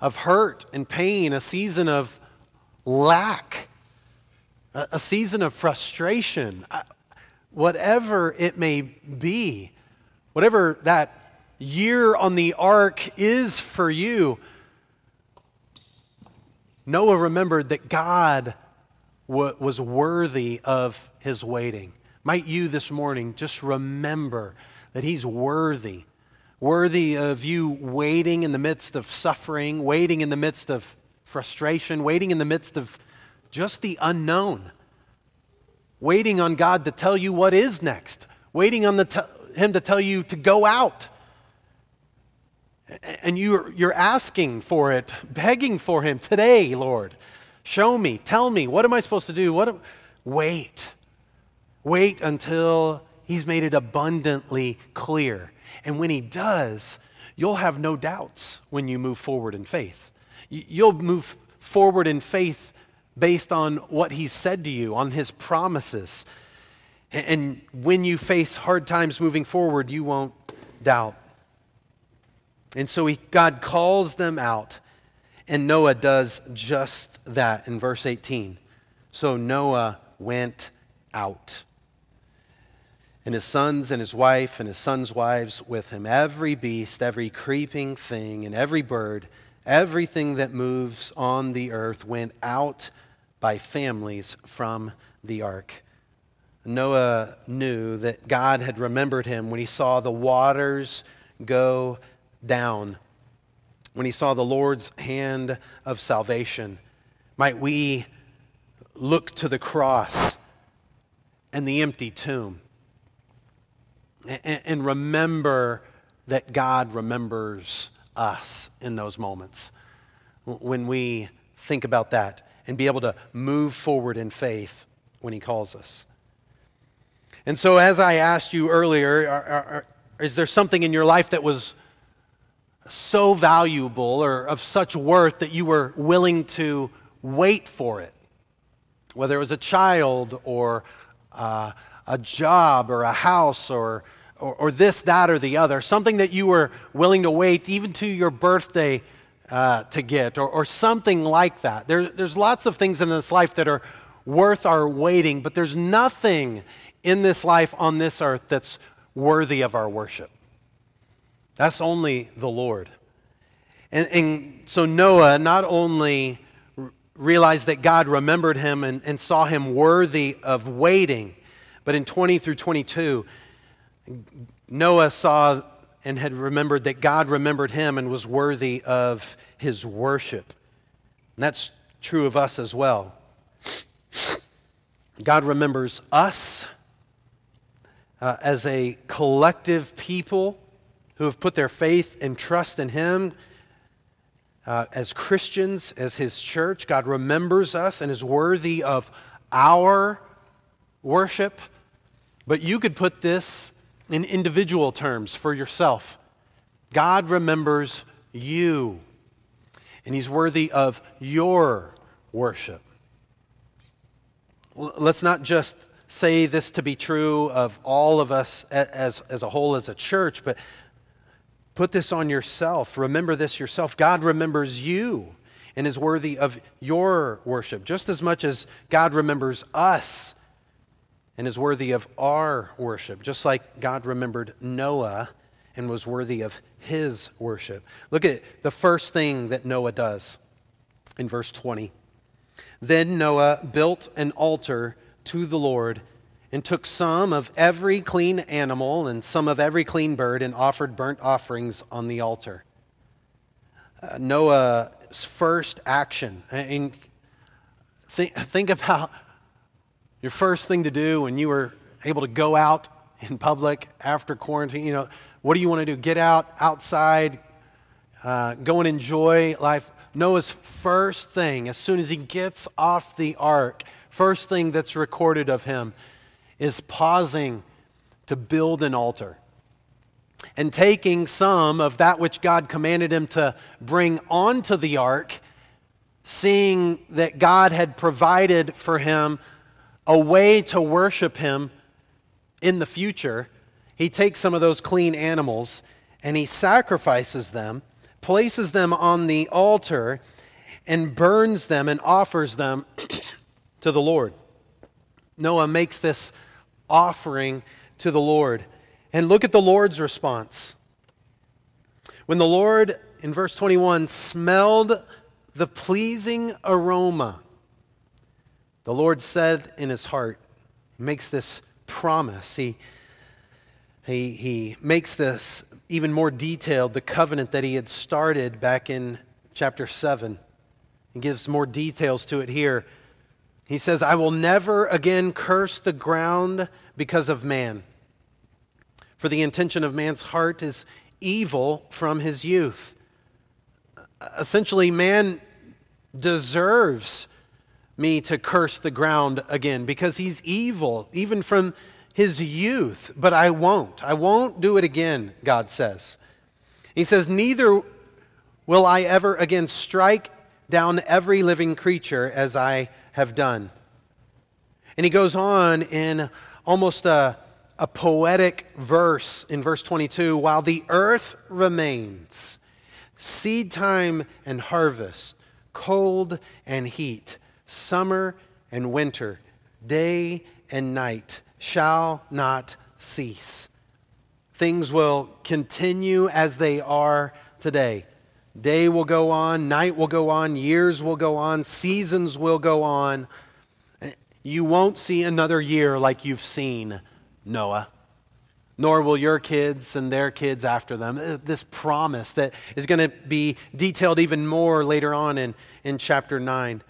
Speaker 1: of hurt and pain, a season of lack, a, a season of frustration, uh, whatever it may be, whatever that year on the ark is for you, Noah remembered that God was worthy of his waiting. Might you this morning just remember that he's worthy, worthy of you waiting in the midst of suffering, waiting in the midst of frustration, waiting in the midst of just the unknown, waiting on God to tell you what is next, waiting on the him to tell you to go out and you're, you're asking for it, begging for Him today, Lord. Show me, tell me, what am I supposed to do? What am... Wait. Wait until He's made it abundantly clear. And when He does, you'll have no doubts when you move forward in faith. You'll move forward in faith based on what He's said to you, on His promises. And when you face hard times moving forward, you won't doubt. And so he, God calls them out, and Noah does just that in verse 18. So Noah went out, and his sons and his wife and his sons' wives with him, every beast, every creeping thing, and every bird, everything that moves on the earth went out by families from the ark. Noah knew that God had remembered him when he saw the waters go down when he saw the Lord's hand of salvation. Might we look to the cross and the empty tomb and, remember that God remembers us in those moments when we think about that and be able to move forward in faith when he calls us. And so, as I asked you earlier, are, are, is there something in your life that was so valuable or of such worth that you were willing to wait for it, whether it was a child or uh, a job or a house or, or, or, this, that, or the other, something that you were willing to wait even to your birthday uh, to get, or, or something like that. There, there's lots of things in this life that are worth our waiting, but there's nothing in this life on this earth that's worthy of our worship. That's only the Lord. And, and so Noah not only realized that God remembered him and, and saw him worthy of waiting, but in 20 through 22, Noah saw and had remembered that God remembered him and was worthy of his worship. And that's true of us as well. God remembers us uh, as a collective people who have put their faith and trust in Him. Uh, as Christians, as His church, God remembers us and is worthy of our worship. But you could put this in individual terms for yourself. God remembers you, and He's worthy of your worship. Let's not just say this to be true of all of us as, as a whole, as a church, but put this on yourself. Remember this yourself. God remembers you and is worthy of your worship just as much as God remembers us and is worthy of our worship, just like God remembered Noah and was worthy of his worship. Look at the first thing that Noah does in verse 20. Then Noah built an altar to the Lord and took some of every clean animal and some of every clean bird and offered burnt offerings on the altar. Uh, Noah's first action. Mean, think, think about your first thing to do when you were able to go out in public after quarantine, you know, what do you want to do? Get out, outside, uh, go and enjoy life. Noah's first thing, as soon as he gets off the ark, first thing that's recorded of him is pausing to build an altar and taking some of that which God commanded him to bring onto the ark, seeing that God had provided for him a way to worship him in the future, he takes some of those clean animals and he sacrifices them, places them on the altar, and burns them and offers them to the Lord. Noah makes this offering to the Lord. And look at the Lord's response. When the Lord, in verse 21, smelled the pleasing aroma the Lord said in his heart, makes this promise. He, he, he makes this even more detailed, the covenant that he had started back in chapter 7. He gives more details to it here. He says, I will never again curse the ground because of man. For the intention of man's heart is evil from his youth. Essentially, man deserves me to curse the ground again because he's evil, even from his youth. But I won't. I won't do it again, God says. He says, Neither will I ever again strike down every living creature as I have done. And he goes on in almost a, a poetic verse in verse 22 while the earth remains, seed time and harvest, cold and heat summer and winter, day and night shall not cease. Things will continue as they are today. Day will go on, night will go on, years will go on, seasons will go on. You won't see another year like you've seen, Noah nor will your kids and their kids after them. Uh, this promise that is going to be detailed even more later on in, in chapter 9.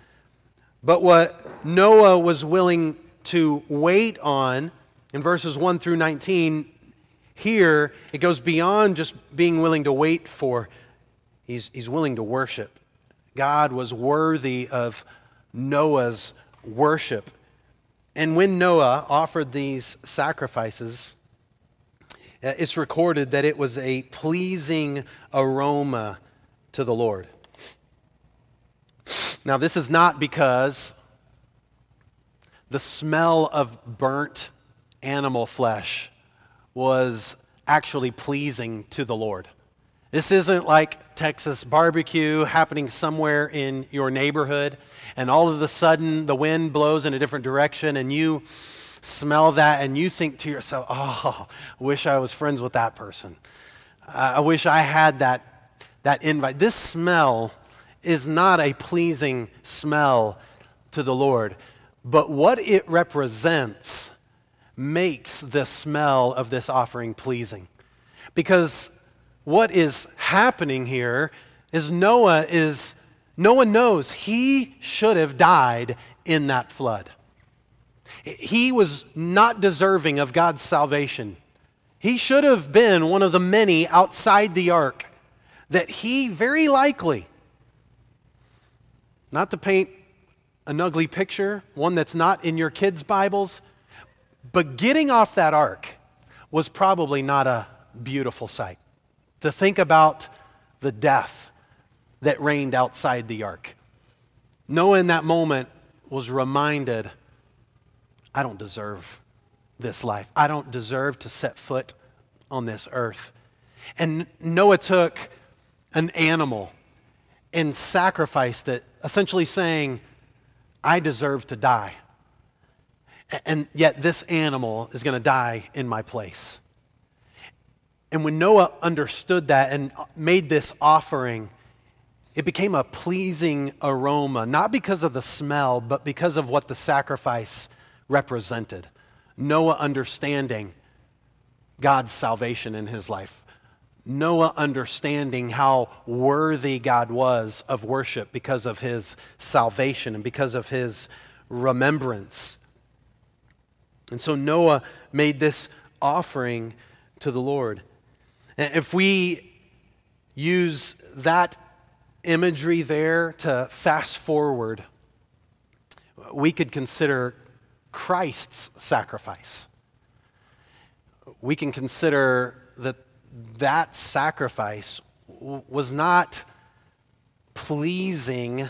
Speaker 1: But what Noah was willing to wait on in verses 1 through 19, here it goes beyond just being willing to wait for, he's, he's willing to worship. God was worthy of Noah's worship. And when Noah offered these sacrifices, uh, it's recorded that it was a pleasing aroma to the Lord. Now, this is not because the smell of burnt animal flesh was actually pleasing to the Lord. This isn't like Texas barbecue happening somewhere in your neighborhood, and all of a sudden the wind blows in a different direction, and you smell that and you think to yourself, oh, I wish I was friends with that person. I wish I had that, that invite. This smell is not a pleasing smell to the Lord, but what it represents makes the smell of this offering pleasing. Because what is happening here is Noah is Noah knows he should have died in that flood. He was not deserving of God's salvation. He should have been one of the many outside the ark that he very likely, not to paint an ugly picture, one that's not in your kids' Bibles, but getting off that ark was probably not a beautiful sight. To think about the death that reigned outside the ark. Noah in that moment was reminded I don't deserve this life. I don't deserve to set foot on this earth. And Noah took an animal and sacrificed it, essentially saying, I deserve to die. And yet this animal is going to die in my place. And when Noah understood that and uh, made this offering, it became a pleasing aroma, not because of the smell, but because of what the sacrifice represented. Noah understanding God's salvation in his life. Noah understanding how worthy God was of worship because of his salvation and because of his remembrance. And so Noah made this offering to the Lord. And if we use that imagery there to fast forward, we could consider Christ's sacrifice. We can consider that that sacrifice was not pleasing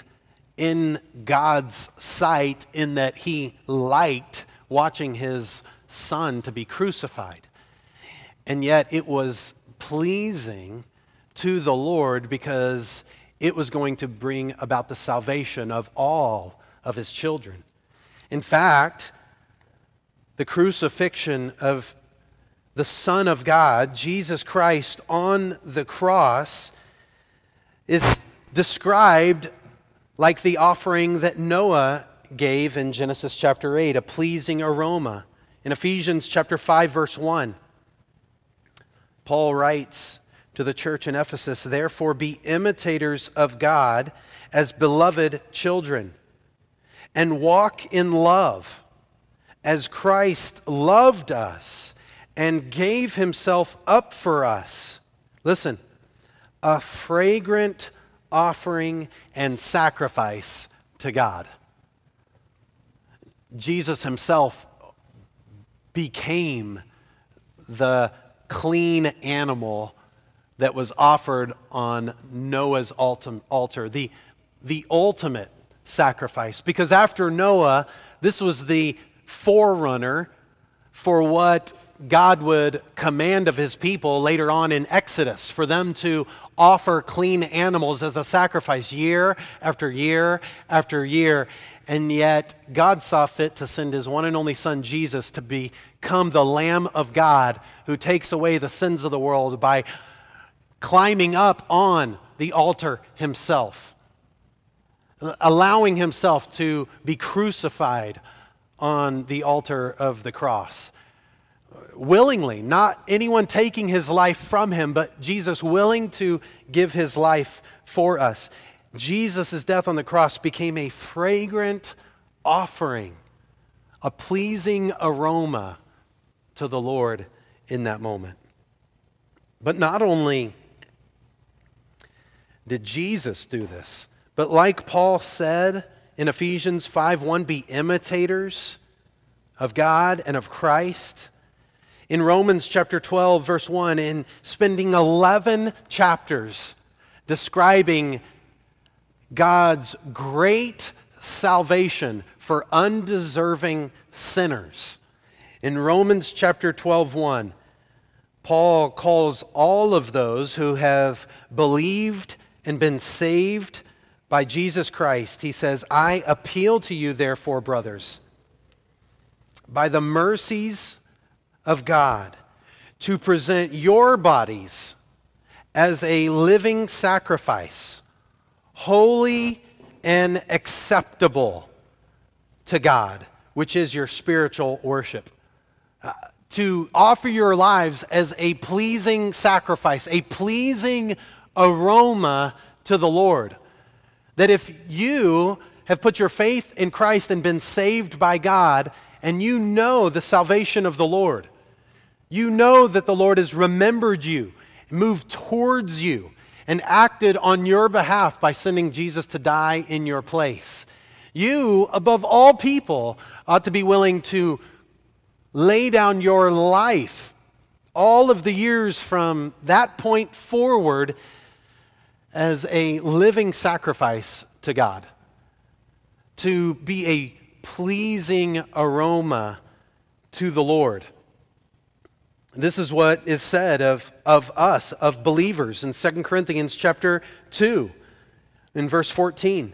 Speaker 1: in God's sight in that he liked watching his son to be crucified. And yet it was pleasing to the Lord because it was going to bring about the salvation of all of his children. In fact, the crucifixion of the Son of God, Jesus Christ, on the cross is described like the offering that Noah gave in Genesis chapter 8, a pleasing aroma. In Ephesians chapter 5 verse 1, Paul writes to the church in Ephesus, "Therefore be imitators of God as beloved children, and walk in love." as Christ loved us and gave himself up for us. Listen, a fragrant offering and sacrifice to God. Jesus himself became the clean animal that was offered on Noah's altar, the, the ultimate sacrifice. Because after Noah, this was the forerunner for what God would command of his people later on in Exodus for them to offer clean animals as a sacrifice year after year after year. And yet, God saw fit to send his one and only Son, Jesus, to become the Lamb of God who takes away the sins of the world by climbing up on the altar himself, allowing himself to be crucified on the altar of the cross. Willingly, not anyone taking his life from him, but Jesus willing to give his life for us. Jesus' death on the cross became a fragrant offering, a pleasing aroma to the Lord in that moment. But not only did Jesus do this, but like Paul said, in Ephesians 5 1, be imitators of God and of Christ. In Romans chapter 12, verse 1, in spending 11 chapters describing God's great salvation for undeserving sinners. In Romans chapter 12, 1, Paul calls all of those who have believed and been saved by Jesus Christ. He says, I appeal to you, therefore, brothers, by the mercies of God, to present your bodies as a living sacrifice, holy and acceptable to God, which is your spiritual worship. Uh, to offer your lives as a pleasing sacrifice, a pleasing aroma to the Lord. That if you have put your faith in Christ and been saved by God, and you know the salvation of the Lord, you know that the Lord has remembered you, moved towards you, and acted on your behalf by sending Jesus to die in your place. You, above all people, ought to be willing to lay down your life all of the years from that point forward as a living sacrifice to God, to be a pleasing aroma to the Lord. This is what is said of, of us, of believers, in 2 Corinthians chapter 2, in verse 14.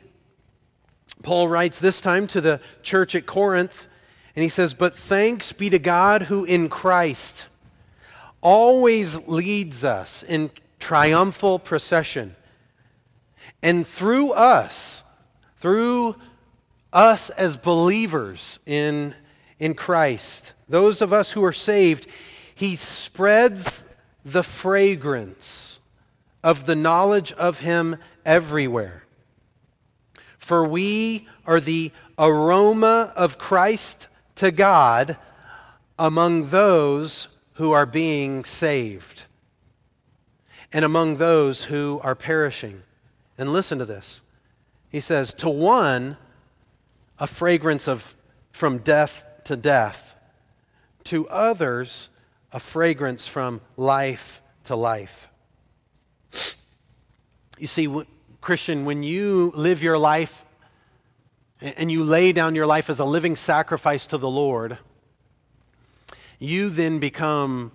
Speaker 1: Paul writes this time to the church at Corinth, and he says, But thanks be to God who in Christ always leads us in triumphal procession. And through us, through us as believers in, in Christ, those of us who are saved, he spreads the fragrance of the knowledge of him everywhere. For we are the aroma of Christ to God among those who are being saved and among those who are perishing. And listen to this. He says, To one, a fragrance of from death to death, to others, a fragrance from life to life. You see, Christian, when you live your life and you lay down your life as a living sacrifice to the Lord, you then become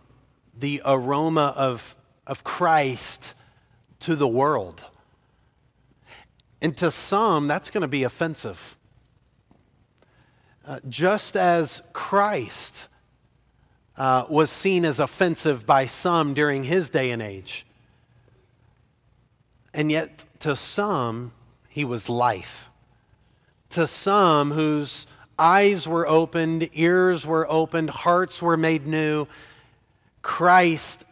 Speaker 1: the aroma of, of Christ to the world. And to some, that's going to be offensive. Uh, just as Christ uh, was seen as offensive by some during his day and age, and yet to some, he was life. To some whose eyes were opened, ears were opened, hearts were made new, Christ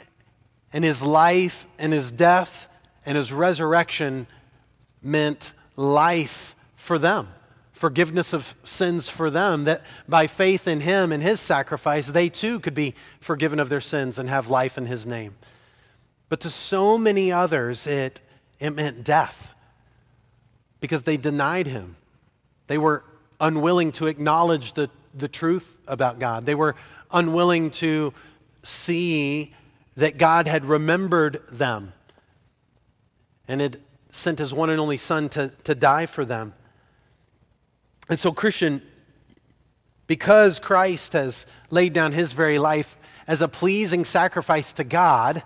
Speaker 1: and his life and his death and his resurrection meant life for them, forgiveness of sins for them, that by faith in him and his sacrifice, they too could be forgiven of their sins and have life in his name. But to so many others, it, it meant death because they denied him. They were unwilling to acknowledge the, the truth about God, they were unwilling to see that God had remembered them and had sent his one and only Son to, to die for them. And so, Christian, because Christ has laid down his very life as a pleasing sacrifice to God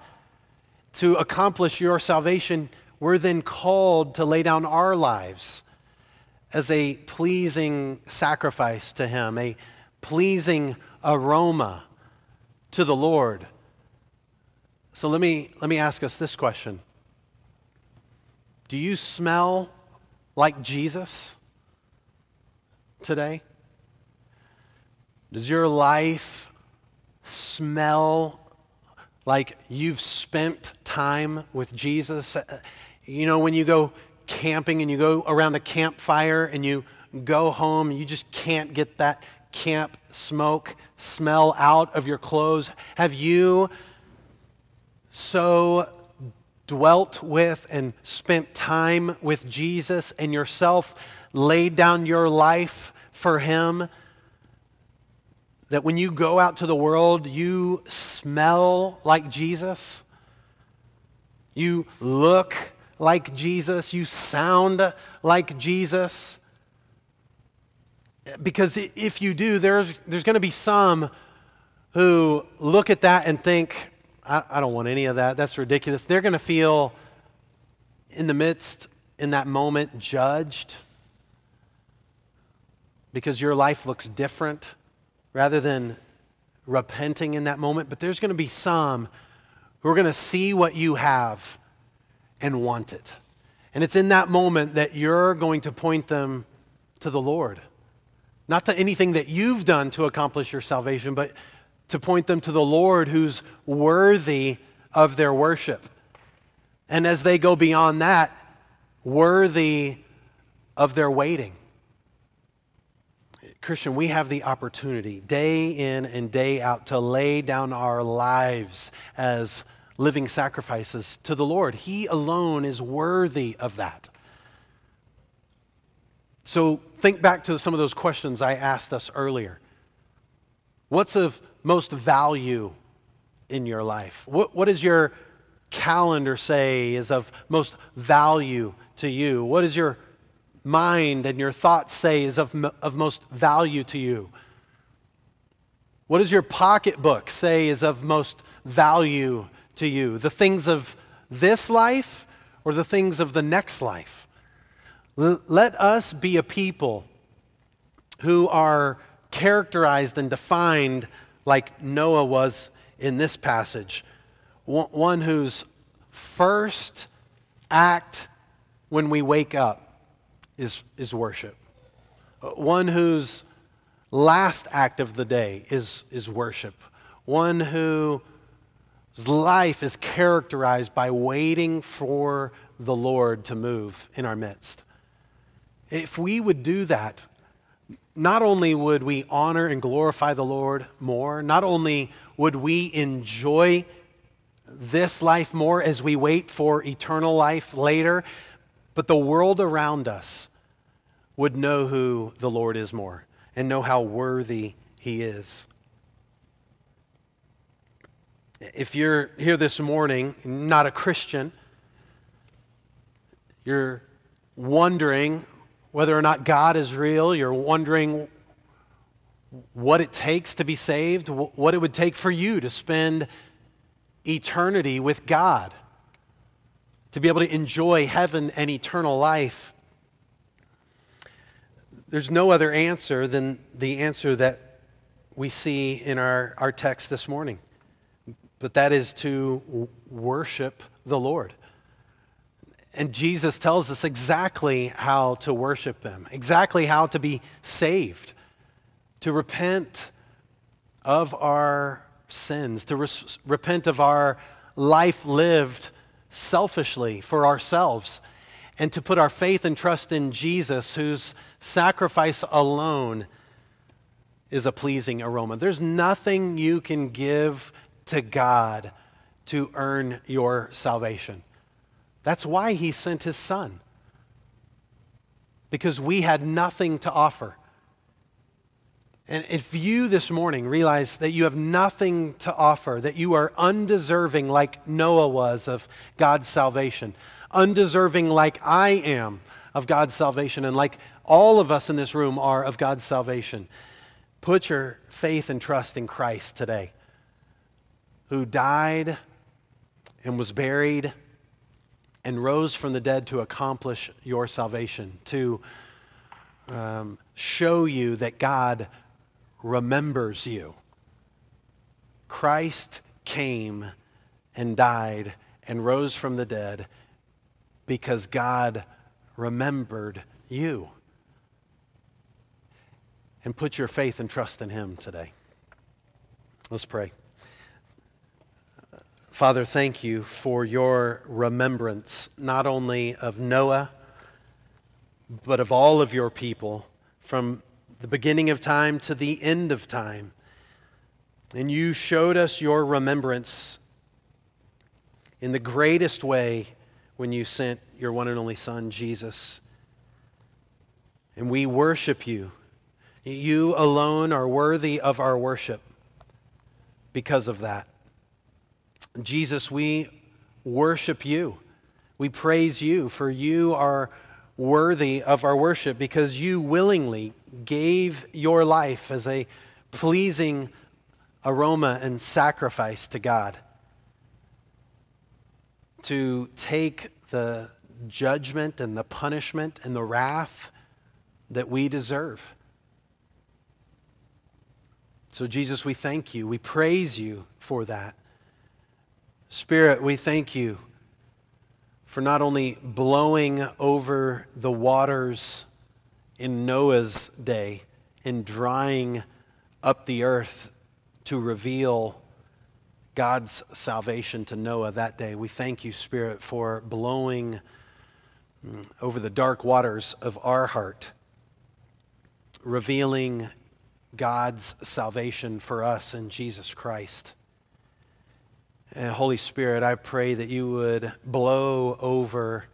Speaker 1: to accomplish your salvation, we're then called to lay down our lives as a pleasing sacrifice to Him, a pleasing aroma to the Lord. So let me, let me ask us this question do you smell like Jesus today? Does your life smell like you've spent time with Jesus? You know, when you go camping and you go around a campfire and you go home, you just can't get that camp smoke smell out of your clothes. Have you so dwelt with and spent time with Jesus and yourself laid down your life for Him, that when you go out to the world, you smell like Jesus, you look like Jesus, you sound like Jesus. Because if you do, there's, there's going to be some who look at that and think, I, I don't want any of that. That's ridiculous. They're going to feel in the midst, in that moment, judged because your life looks different rather than repenting in that moment. But there's going to be some who are going to see what you have and want it. And it's in that moment that you're going to point them to the Lord. Not to anything that you've done to accomplish your salvation, but to point them to the Lord who's worthy of their worship. And as they go beyond that, worthy of their waiting. Christian, we have the opportunity day in and day out to lay down our lives as living sacrifices to the Lord. He alone is worthy of that. So think back to some of those questions I asked us earlier. What's of most value in your life? What, what does your calendar say is of most value to you? What is your mind and your thoughts say is of, of most value to you? What does your pocketbook say is of most value to you? The things of this life or the things of the next life? L- let us be a people who are characterized and defined like Noah was in this passage. One whose first act when we wake up is, is worship. Uh, one whose last act of the day is, is worship. One whose life is characterized by waiting for the Lord to move in our midst. If we would do that, not only would we honor and glorify the Lord more, not only would we enjoy this life more as we wait for eternal life later, but the world around us would know who the Lord is more and know how worthy he is. If you're here this morning, not a Christian, you're wondering whether or not God is real, you're wondering what it takes to be saved, what it would take for you to spend eternity with God, to be able to enjoy heaven and eternal life. There's no other answer than the answer that we see in our, our text this morning, but that is to worship the Lord. And Jesus tells us exactly how to worship Him, exactly how to be saved, to repent of our sins, to res- repent of our life lived selfishly for ourselves, and to put our faith and trust in Jesus, whose sacrifice alone is a pleasing aroma. There's nothing you can give to God to earn your salvation. That's why he sent his son. Because we had nothing to offer. And if you this morning realize that you have nothing to offer, that you are undeserving like Noah was of God's salvation, undeserving like I am of God's salvation, and like all of us in this room are of God's salvation, put your faith and trust in Christ today, who died and was buried and rose from the dead to accomplish your salvation, to um, show you that God remembers you. Christ came and died and rose from the dead because God remembered you. And put your faith and trust in Him today. Let's pray. Father, thank you for your remembrance, not only of Noah, but of all of your people from the beginning of time to the end of time. And you showed us your remembrance in the greatest way when you sent your one and only Son, Jesus. And we worship you. You alone are worthy of our worship because of that. Jesus, we worship you. We praise you, for you are worthy of our worship because you willingly gave your life as a pleasing aroma and sacrifice to God. To take the judgment and the punishment and the wrath that we deserve. So, Jesus, we thank you. We praise you for that. Spirit, we thank you for not only blowing over the waters in Noah's day and drying up the earth to reveal God's salvation to Noah that day. We thank you, Spirit, for blowing mm, over the dark waters of our heart, revealing God's salvation for us in Jesus Christ. And Holy Spirit, I pray that you would blow over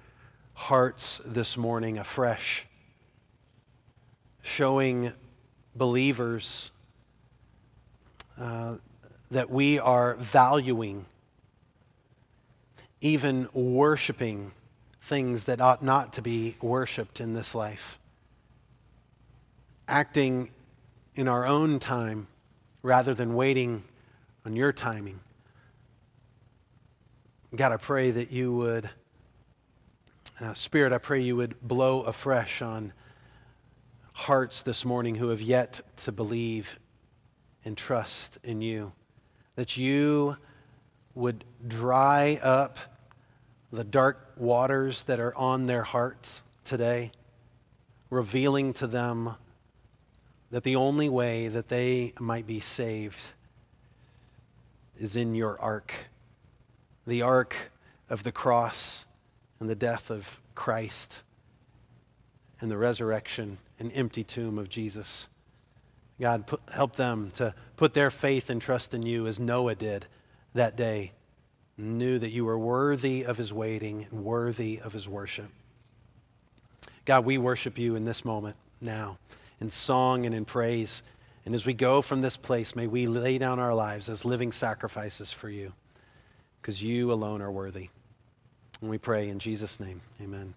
Speaker 1: hearts this morning afresh, showing believers uh, that we are valuing, even worshiping things that ought not to be worshiped in this life, acting in our own time rather than waiting on your timing. God, I pray that you would, uh, Spirit, I pray you would blow afresh on hearts this morning who have yet to believe and trust in you. That you would dry up the dark waters that are on their hearts today, revealing to them that the only way that they might be saved is in your ark, the ark of the cross and the death of Christ and the resurrection and empty tomb of Jesus. God, put, help them to put their faith and trust in you as Noah did that day, knew that you were worthy of his waiting and worthy of his worship. God, we worship you in this moment now in song and in praise. And as we go from this place, may we lay down our lives as living sacrifices for you, because you alone are worthy. And we pray in Jesus' name, amen.